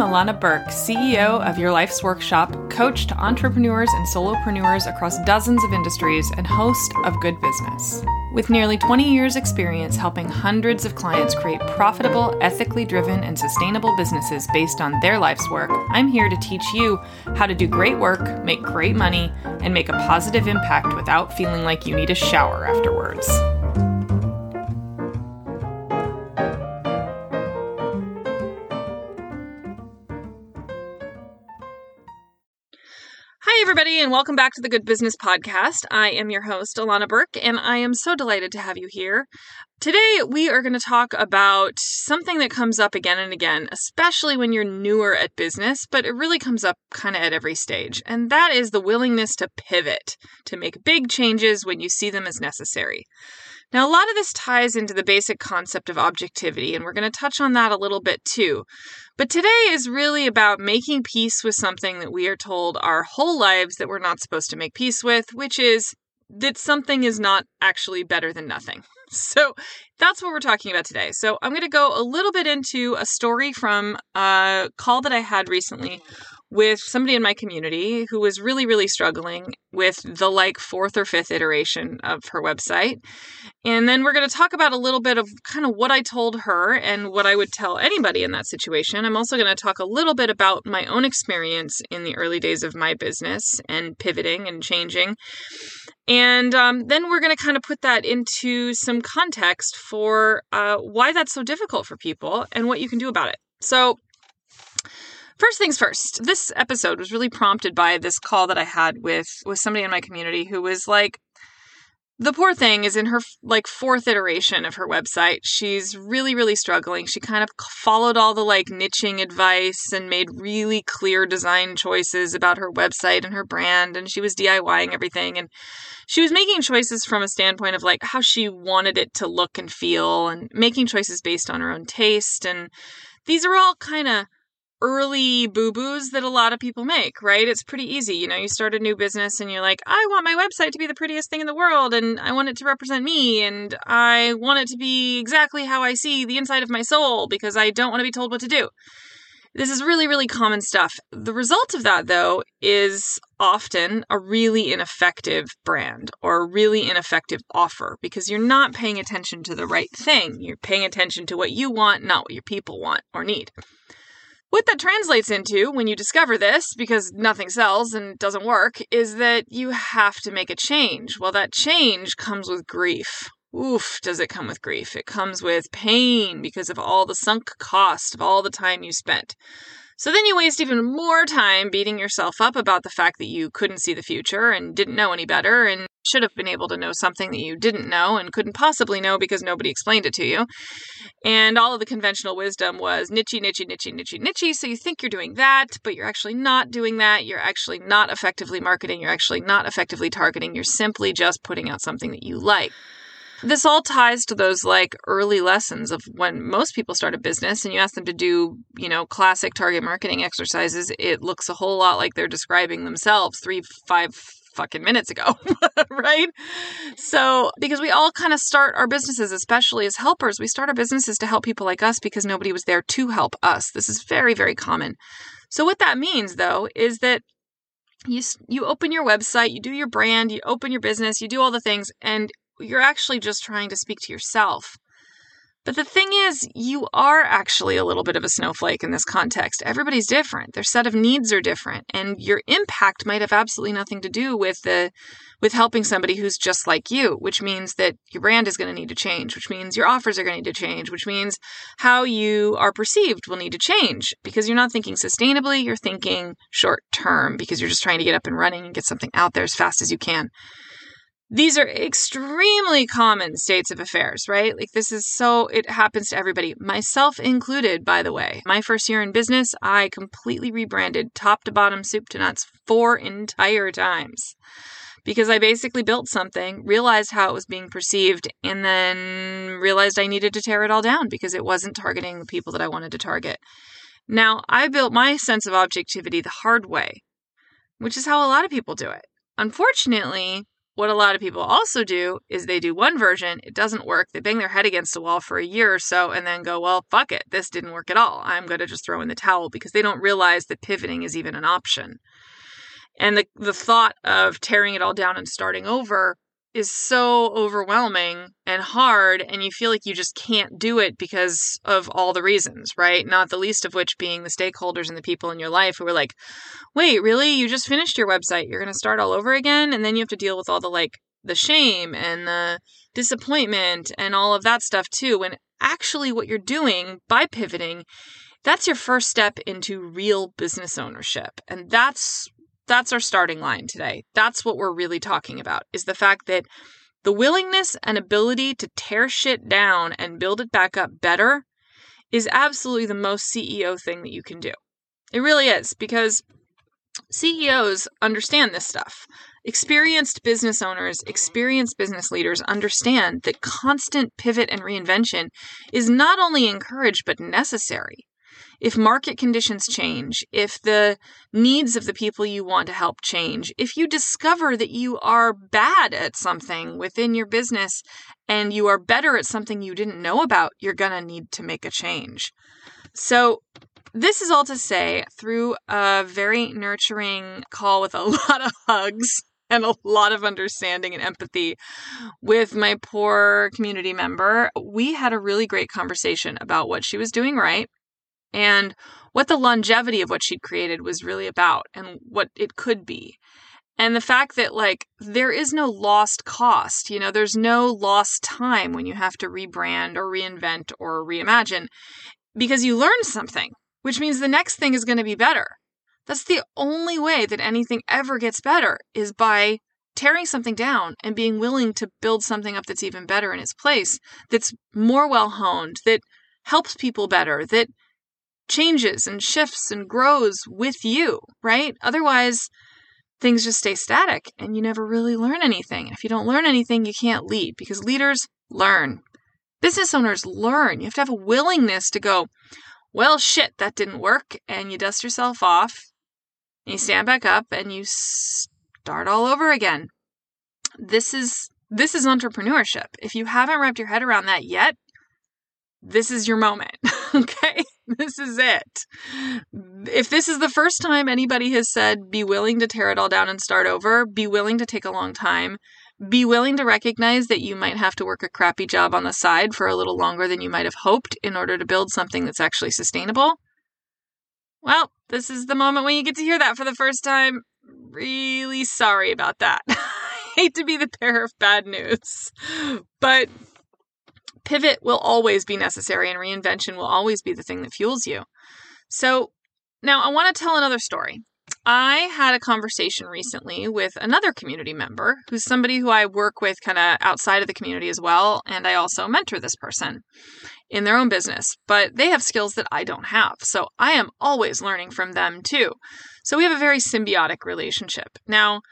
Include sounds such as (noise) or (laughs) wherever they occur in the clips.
Illana Burk, CEO of Your Life's Workshop, coach to entrepreneurs and solopreneurs across dozens of industries, and host of Good Business. With nearly 20 years' experience helping hundreds of clients create profitable, ethically driven, and sustainable businesses based on their life's work, I'm here to teach you how to do great work, make great money, and make a positive impact without feeling like you need a shower afterwards. Hi, everybody, and welcome back to the Good Business Podcast. I am your host, Illana Burk, and I am so delighted to have you here. Today, we are going to talk about something that comes up again and again, especially when you're newer at business, but it really comes up kind of at every stage, and that is the willingness to pivot, to make big changes when you see them as necessary. Now, a lot of this ties into the basic concept of objectivity, and we're going to touch on that a little bit too. But today is really about making peace with something that we are told our whole lives that we're not supposed to make peace with, which is that something is not actually better than nothing. (laughs) So that's what we're talking about today. So I'm going to go a little bit into a story from a call that I had recently with somebody in my community who was really, really struggling with the like fourth or fifth iteration of her website. And then we're going to talk about a little bit of kind of what I told her and what I would tell anybody in that situation. I'm also going to talk a little bit about my own experience in the early days of my business and pivoting and changing. And um, then we're going to kind of put that into some context for uh, why that's so difficult for people and what you can do about it. So, First things first, this episode was really prompted by this call that I had with with somebody in my community who was like the poor thing is in her like fourth iteration of her website. She's really really struggling. She kind of followed all the like niching advice and made really clear design choices about her website and her brand and she was DIYing everything and she was making choices from a standpoint of like how she wanted it to look and feel and making choices based on her own taste and these are all kind of early boo boos that a lot of people make, right? It's pretty easy. You know, you start a new business and you're like, I want my website to be the prettiest thing in the world and I want it to represent me and I want it to be exactly how I see the inside of my soul because I don't want to be told what to do. This is really, really common stuff. The result of that, though, is often a really ineffective brand or a really ineffective offer because you're not paying attention to the right thing. You're paying attention to what you want, not what your people want or need. What that translates into when you discover this, because nothing sells and doesn't work, is that you have to make a change. Well, that change comes with grief. Oof, does it come with grief? It comes with pain because of all the sunk cost of all the time you spent. So then you waste even more time beating yourself up about the fact that you couldn't see the future and didn't know any better and should have been able to know something that you didn't know and couldn't possibly know because nobody explained it to you. And all of the conventional wisdom was niche, niche, niche, niche, niche. So you think you're doing that, but you're actually not doing that. You're actually not effectively marketing. You're actually not effectively targeting. You're simply just putting out something that you like. This all ties to those like early lessons of when most people start a business and you ask them to do, you know, classic target marketing exercises. It looks a whole lot like they're describing themselves three, five fucking minutes ago, (laughs) right? So, because we all kind of start our businesses, especially as helpers, we start our businesses to help people like us because nobody was there to help us. This is very, very common. So, what that means though is that you you open your website, you do your brand, you open your business, you do all the things and you're actually just trying to speak to yourself. But the thing is, you are actually a little bit of a snowflake in this context. Everybody's different. Their set of needs are different, and your impact might have absolutely nothing to do with the with helping somebody who's just like you, which means that your brand is going to need to change, which means your offers are going to need to change, which means how you are perceived will need to change because you're not thinking sustainably, you're thinking short term because you're just trying to get up and running and get something out there as fast as you can. These are extremely common states of affairs, right? Like, this is so, it happens to everybody, myself included, by the way. My first year in business, I completely rebranded top to bottom, soup to nuts, four entire times because I basically built something, realized how it was being perceived, and then realized I needed to tear it all down because it wasn't targeting the people that I wanted to target. Now, I built my sense of objectivity the hard way, which is how a lot of people do it. Unfortunately, what a lot of people also do is they do one version, it doesn't work, they bang their head against a wall for a year or so, and then go, well, fuck it, this didn't work at all. I'm going to just throw in the towel because they don't realize that pivoting is even an option. And the, the thought of tearing it all down and starting over is so overwhelming and hard and you feel like you just can't do it because of all the reasons, right? Not the least of which being the stakeholders and the people in your life who are like, "Wait, really? You just finished your website. You're going to start all over again?" And then you have to deal with all the like the shame and the disappointment and all of that stuff too. When actually what you're doing by pivoting that's your first step into real business ownership. And that's that's our starting line today. That's what we're really talking about is the fact that the willingness and ability to tear shit down and build it back up better is absolutely the most CEO thing that you can do. It really is because CEOs understand this stuff. Experienced business owners, experienced business leaders understand that constant pivot and reinvention is not only encouraged but necessary if market conditions change, if the needs of the people you want to help change, if you discover that you are bad at something within your business and you are better at something you didn't know about, you're going to need to make a change. So, this is all to say, through a very nurturing call with a (laughs) lot of hugs and a lot of understanding and empathy with my poor community member, we had a really great conversation about what she was doing right and what the longevity of what she'd created was really about and what it could be. And the fact that, like, there is no lost cost. You know, there's no lost time when you have to rebrand or reinvent or reimagine because you learned something, which means the next thing is going to be better. That's the only way that anything ever gets better is by tearing something down and being willing to build something up that's even better in its place, that's more well honed, that helps people better, that changes and shifts and grows with you, right? Otherwise, things just stay static and you never really learn anything. And if you don't learn anything, you can't lead because leaders learn. Business owners learn. You have to have a willingness to go, well, shit, that didn't work. And you dust yourself off you stand back up and you start all over again. This is this is entrepreneurship. If you haven't wrapped your head around that yet, this is your moment. (laughs) okay? (laughs) This is it. If this is the first time anybody has said, be willing to tear it all down and start over, be willing to take a long time, be willing to recognize that you might have to work a crappy job on the side for a little longer than you might have hoped in order to build something that's actually sustainable. Well, this is the moment when you get to hear that for the first time. Really sorry about that. (laughs) I hate to be the bearer of bad news, but pivot will always be necessary and reinvention will always be the thing that fuels you. So, now I want to tell another story. I had a conversation recently with another community member who's somebody who I work with kind of outside of the community as well. And I also mentor this person in their own business, but they have skills that I don't have. So I am always learning from them too. So we have a very symbiotic relationship. Now,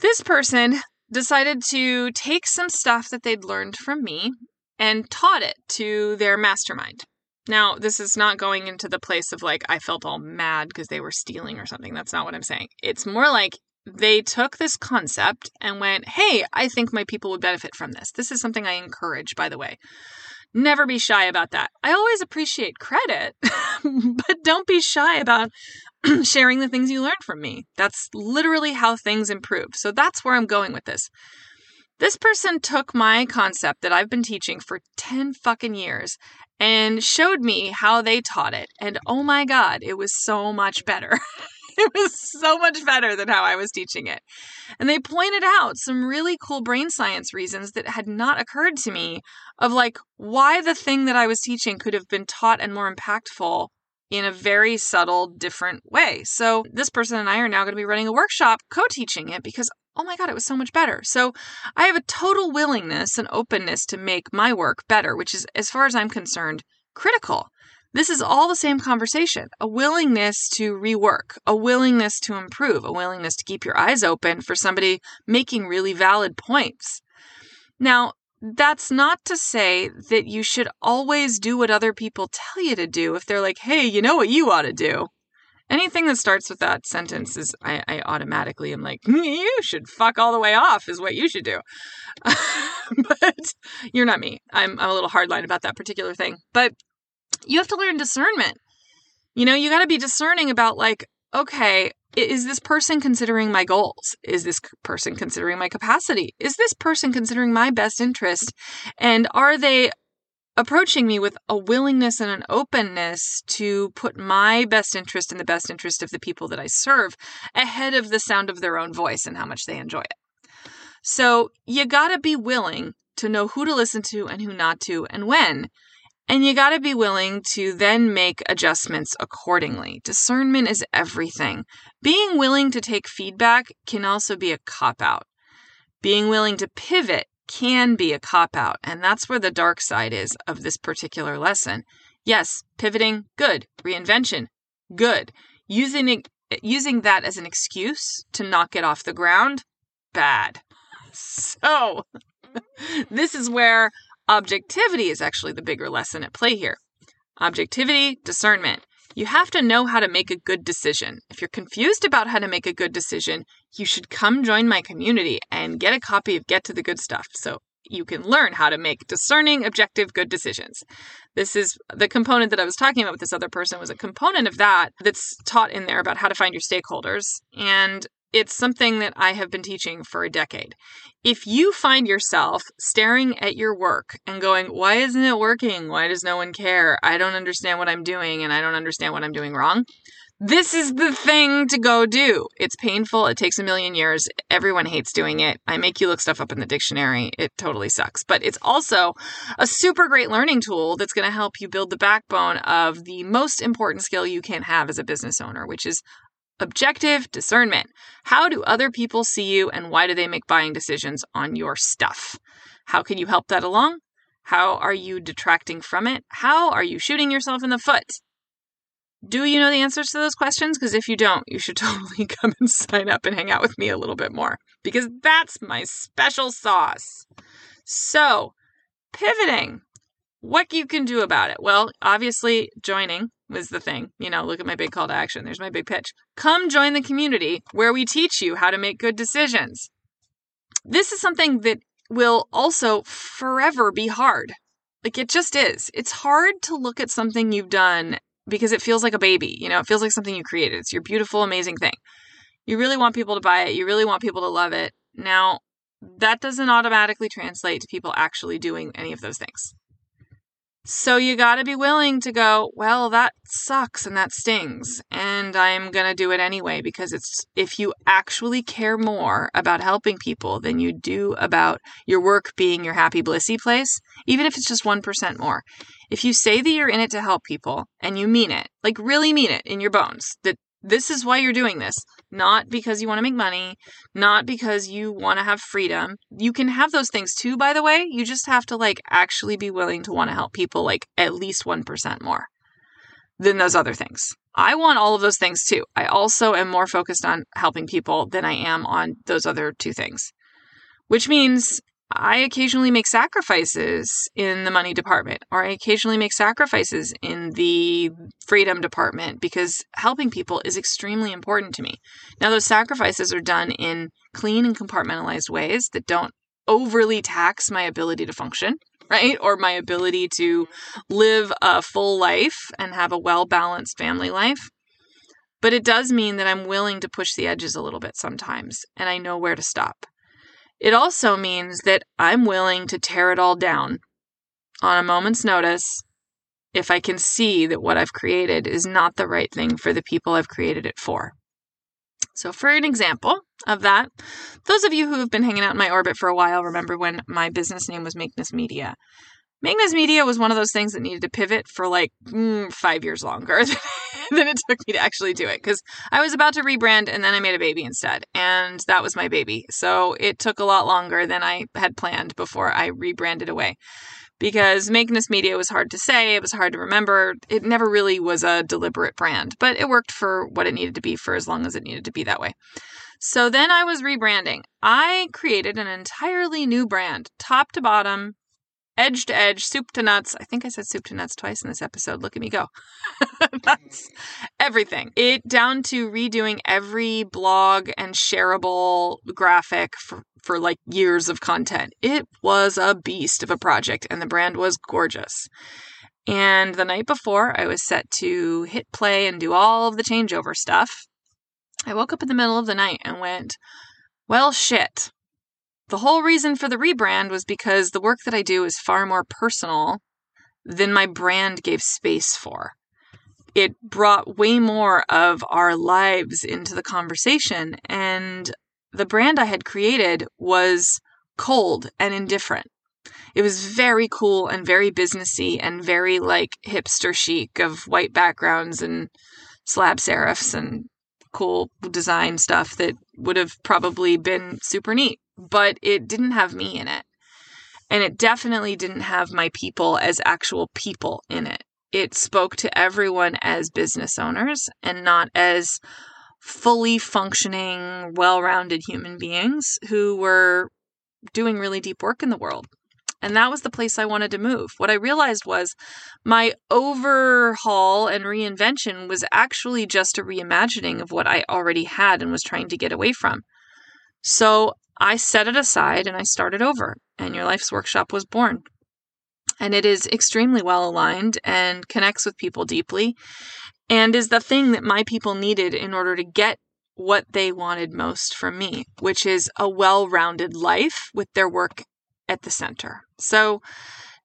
this person decided to take some stuff that they'd learned from me and taught it to their mastermind. Now, this is not going into the place of like, I felt all mad because they were stealing or something. That's not what I'm saying. It's more like they took this concept and went, hey, I think my people would benefit from this. This is something I encourage, by the way. Never be shy about that. I always appreciate credit, (laughs) but don't be shy about (clears throat) sharing the things you learned from me. That's literally how things improve. So that's where I'm going with this. This person took my concept that I've been teaching for 10 fucking years and showed me how they taught it. And oh my God, it was so much better. (laughs) it was so much better than how I was teaching it. And they pointed out some really cool brain science reasons that had not occurred to me of like why the thing that I was teaching could have been taught and more impactful in a very subtle, different way. So, this person and I are now going to be running a workshop co teaching it because oh my God, it was so much better. So I have a total willingness and openness to make my work better, which is, as far as I'm concerned, critical. This is all the same conversation a willingness to rework, a willingness to improve, a willingness to keep your eyes open for somebody making really valid points. Now, that's not to say that you should always do what other people tell you to do if they're like, hey, you know what you ought to do. Anything that starts with that sentence is, I, I automatically am like, mm, you should fuck all the way off, is what you should do. (laughs) but you're not me. I'm, I'm a little hardline about that particular thing. But you have to learn discernment. You know, you got to be discerning about, like, okay, is this person considering my goals? Is this person considering my capacity? Is this person considering my best interest? And are they approaching me with a willingness and an openness to put my best interest and the best interest of the people that I serve ahead of the sound of their own voice and how much they enjoy it? So you got to be willing to know who to listen to and who not to and when and you got to be willing to then make adjustments accordingly. Discernment is everything. Being willing to take feedback can also be a cop out. Being willing to pivot can be a cop out. And that's where the dark side is of this particular lesson. Yes, pivoting, good. Reinvention, good. Using it, using that as an excuse to knock it off the ground, bad. (laughs) So, (laughs) this is where Objectivity is actually the bigger lesson at play here. Objectivity, discernment. You have to know how to make a good decision. If you're confused about how to make a good decision, you should come join my community and get a copy of Get to the Good Stuff so you can learn how to make discerning, objective, good decisions. This is the component that I was talking about with this other person was a component of that that's taught in there about how to find your stakeholders. And it's something that I have been teaching for a decade. If you find yourself staring at your work and going, Why isn't it working? Why does no one care? I don't understand what I'm doing and I don't understand what I'm doing wrong. This is the thing to go do. It's painful. It takes a million years. Everyone hates doing it. I make you look stuff up in the dictionary. It totally sucks. But it's also a super great learning tool that's going to help you build the backbone of the most important skill you can have as a business owner, which is Objective discernment. How do other people see you and why do they make buying decisions on your stuff? How can you help that along? How are you detracting from it? How are you shooting yourself in the foot? Do you know the answers to those questions? Because if you don't, you should (laughs) totally come and sign up and hang out with me a little bit more because that's my special sauce. So, pivoting. What you can do about it? Well, obviously, joining was the thing. You know, look at my big call to action. There's my big pitch. Come join the community where we teach you how to make good decisions. This is something that will also forever be hard. Like it just is. It's hard to look at something you've done because it feels like a baby. You know, it feels like something you created. It's your beautiful, amazing thing. You really want people to buy it. You really want people to love it. Now, that doesn't automatically translate to people actually doing any of those things. So you got to be willing to go, well, that sucks and that stings. And I'm going to do it anyway because it's if you actually care more about helping people than you do about your work being your happy, blissy place, even if it's just 1% more. If you say that you're in it to help people and you mean it, like really mean it in your bones, that this is why you're doing this, not because you want to make money, not because you want to have freedom. You can have those things too, by the way. You just have to like actually be willing to want to help people like at least 1% more than those other things. I want all of those things too. I also am more focused on helping people than I am on those other two things, which means I occasionally make sacrifices in the money department, or I occasionally make sacrifices in the freedom department because helping people is extremely important to me. Now, those sacrifices are done in clean and compartmentalized ways that don't overly tax my ability to function, (laughs) right? Or my ability to live a full life and have a well balanced family life. But it does mean that I'm willing to push the edges a little bit sometimes, and I know where to stop. It also means that I'm willing to tear it all down on a moment's notice if I can see that what I've created is not the right thing for the people I've created it for. So, for an example of that, those of you who have been hanging out in my orbit for a while remember when my business name was Make Makeness Media. Makeness Media was one of those things that needed to pivot for like mm, five years longer (laughs) than it took me to actually do it because I was about to rebrand and then I made a baby instead. And that was my baby. So it took a lot longer than I had planned before I rebranded away because Makeness Media was hard to say, it was hard to remember. It never really was a deliberate brand, but it worked for what it needed to be for as long as it needed to be that way. So then I was rebranding. I created an entirely new brand, top to bottom, edge to edge, soup to nuts. I think I said soup to nuts twice in this episode. Look at me go. (laughs) That's everything. It down to redoing every blog and shareable graphic for, for like years of content. It was a beast of a project and the brand was gorgeous. And the night before I was set to hit play and do all of the changeover stuff, I woke up in the middle of the night and went, well, shit. The whole reason for the rebrand was because the work that I do is far more personal than my brand gave space for. It brought way more of our lives into the conversation, and the brand I had created was cold and indifferent. It was very cool and very businessy and very like hipster chic of white backgrounds and slab serifs and cool design stuff that would have probably been super neat but it didn't have me in it. And it definitely didn't have my people as actual people in it. It spoke to everyone as business owners and not as fully functioning, well rounded human beings who were doing really deep work in the world. And that was the place I wanted to move. What I realized was my overhaul and reinvention was actually just a reimagining of what I already had and was trying to get away from. So I set it aside and I started over, and Your Life's Workshop was born. And it is extremely well aligned and connects with people deeply, and is the thing that my people needed in order to get what they wanted most from me, which is a well rounded life with their work at the center. So,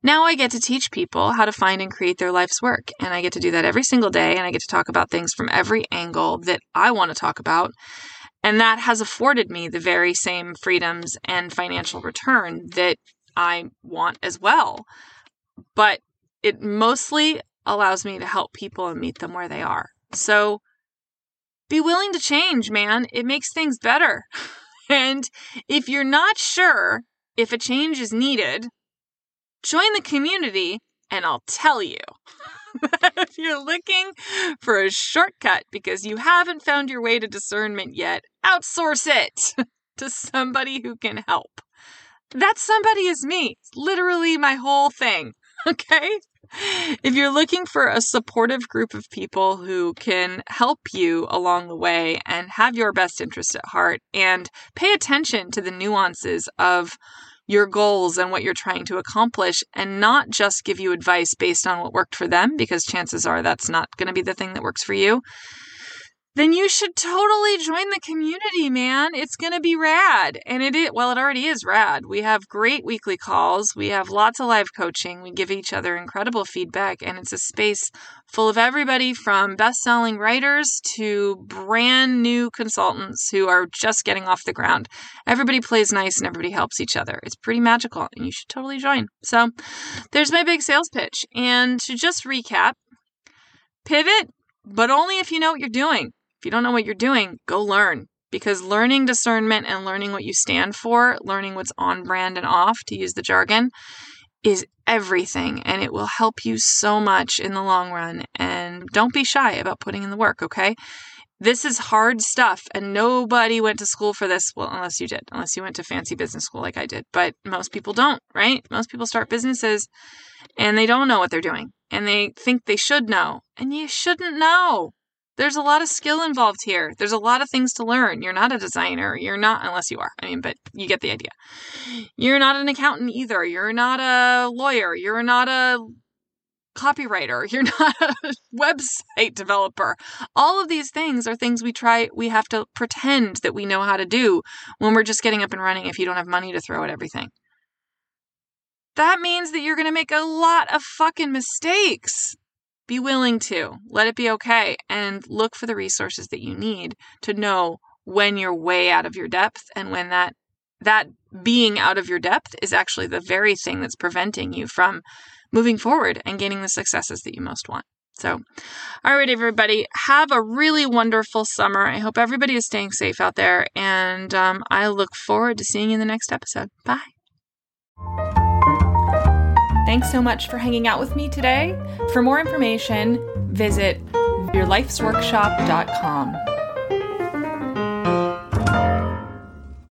now I get to teach people how to find and create their life's work. And I get to do that every single day. And I get to talk about things from every angle that I want to talk about. And that has afforded me the very same freedoms and financial return that I want as well. But it mostly allows me to help people and meet them where they are. So be willing to change, man. It makes things better. (laughs) And if you're not sure if a change is needed, join the community and I'll tell you. (laughs) if you're looking for a shortcut because you haven't found your way to discernment yet, outsource it (laughs) to somebody who can help. That somebody is me. Literally my whole thing. (laughs) Okay? If you're looking for a supportive group of people who can help you along the way and have your best interest at heart and pay attention to the nuances of your goals and what you're trying to accomplish and not just give you advice based on what worked for them, because chances are that's not going to be the thing that works for you, then you should totally join the community, man. It's going to be rad. And it is, well, it already is rad. We have great weekly calls. We have lots of live coaching. We give each other incredible feedback. And it's a space full of everybody from best selling writers to brand new consultants who are just getting off the ground. Everybody plays nice and everybody helps each other. It's pretty magical and you should totally join. So there's my big sales pitch. And to just recap, pivot, but only if you know what you're doing you don't know what you're doing, go learn. Because learning discernment and learning what you stand for, learning what's on brand and off, to use the jargon, is everything. And it will help you so much in the long run. And don't be shy about putting in the work, okay? This is hard stuff, and nobody went to school for this. Well, unless you did, unless you went to fancy business school like I did. But most people don't, right? Most people start businesses and they don't know what they're doing and they think they should know. And you shouldn't know there's a lot of skill involved here. There's a lot of things to learn. You're not a designer. You're not, unless you are. I mean, but you get the idea. You're not an accountant either. You're not a lawyer. You're not a copywriter. (laughs) You're not a website developer. All of these things are things we try, we have to pretend that we know how to do when we're just getting up and running if you don't have money to throw at everything. That means that you're going to make a lot of fucking mistakes. Be willing to. Let it be okay. And look for the resources that you need to know when you're way out of your depth and when that that being out of your depth is actually the very thing that's preventing you from moving forward and gaining the successes that you most want. So, all right, everybody, have a really wonderful summer. I hope everybody is staying safe out there, and um, I look forward to seeing you in the next episode. Bye. Thanks so much for hanging out with me today. For more information, visit yourlifesworkshop.com.